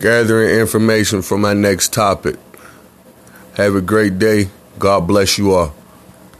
gathering information for my next topic. Have a great day. God bless you all.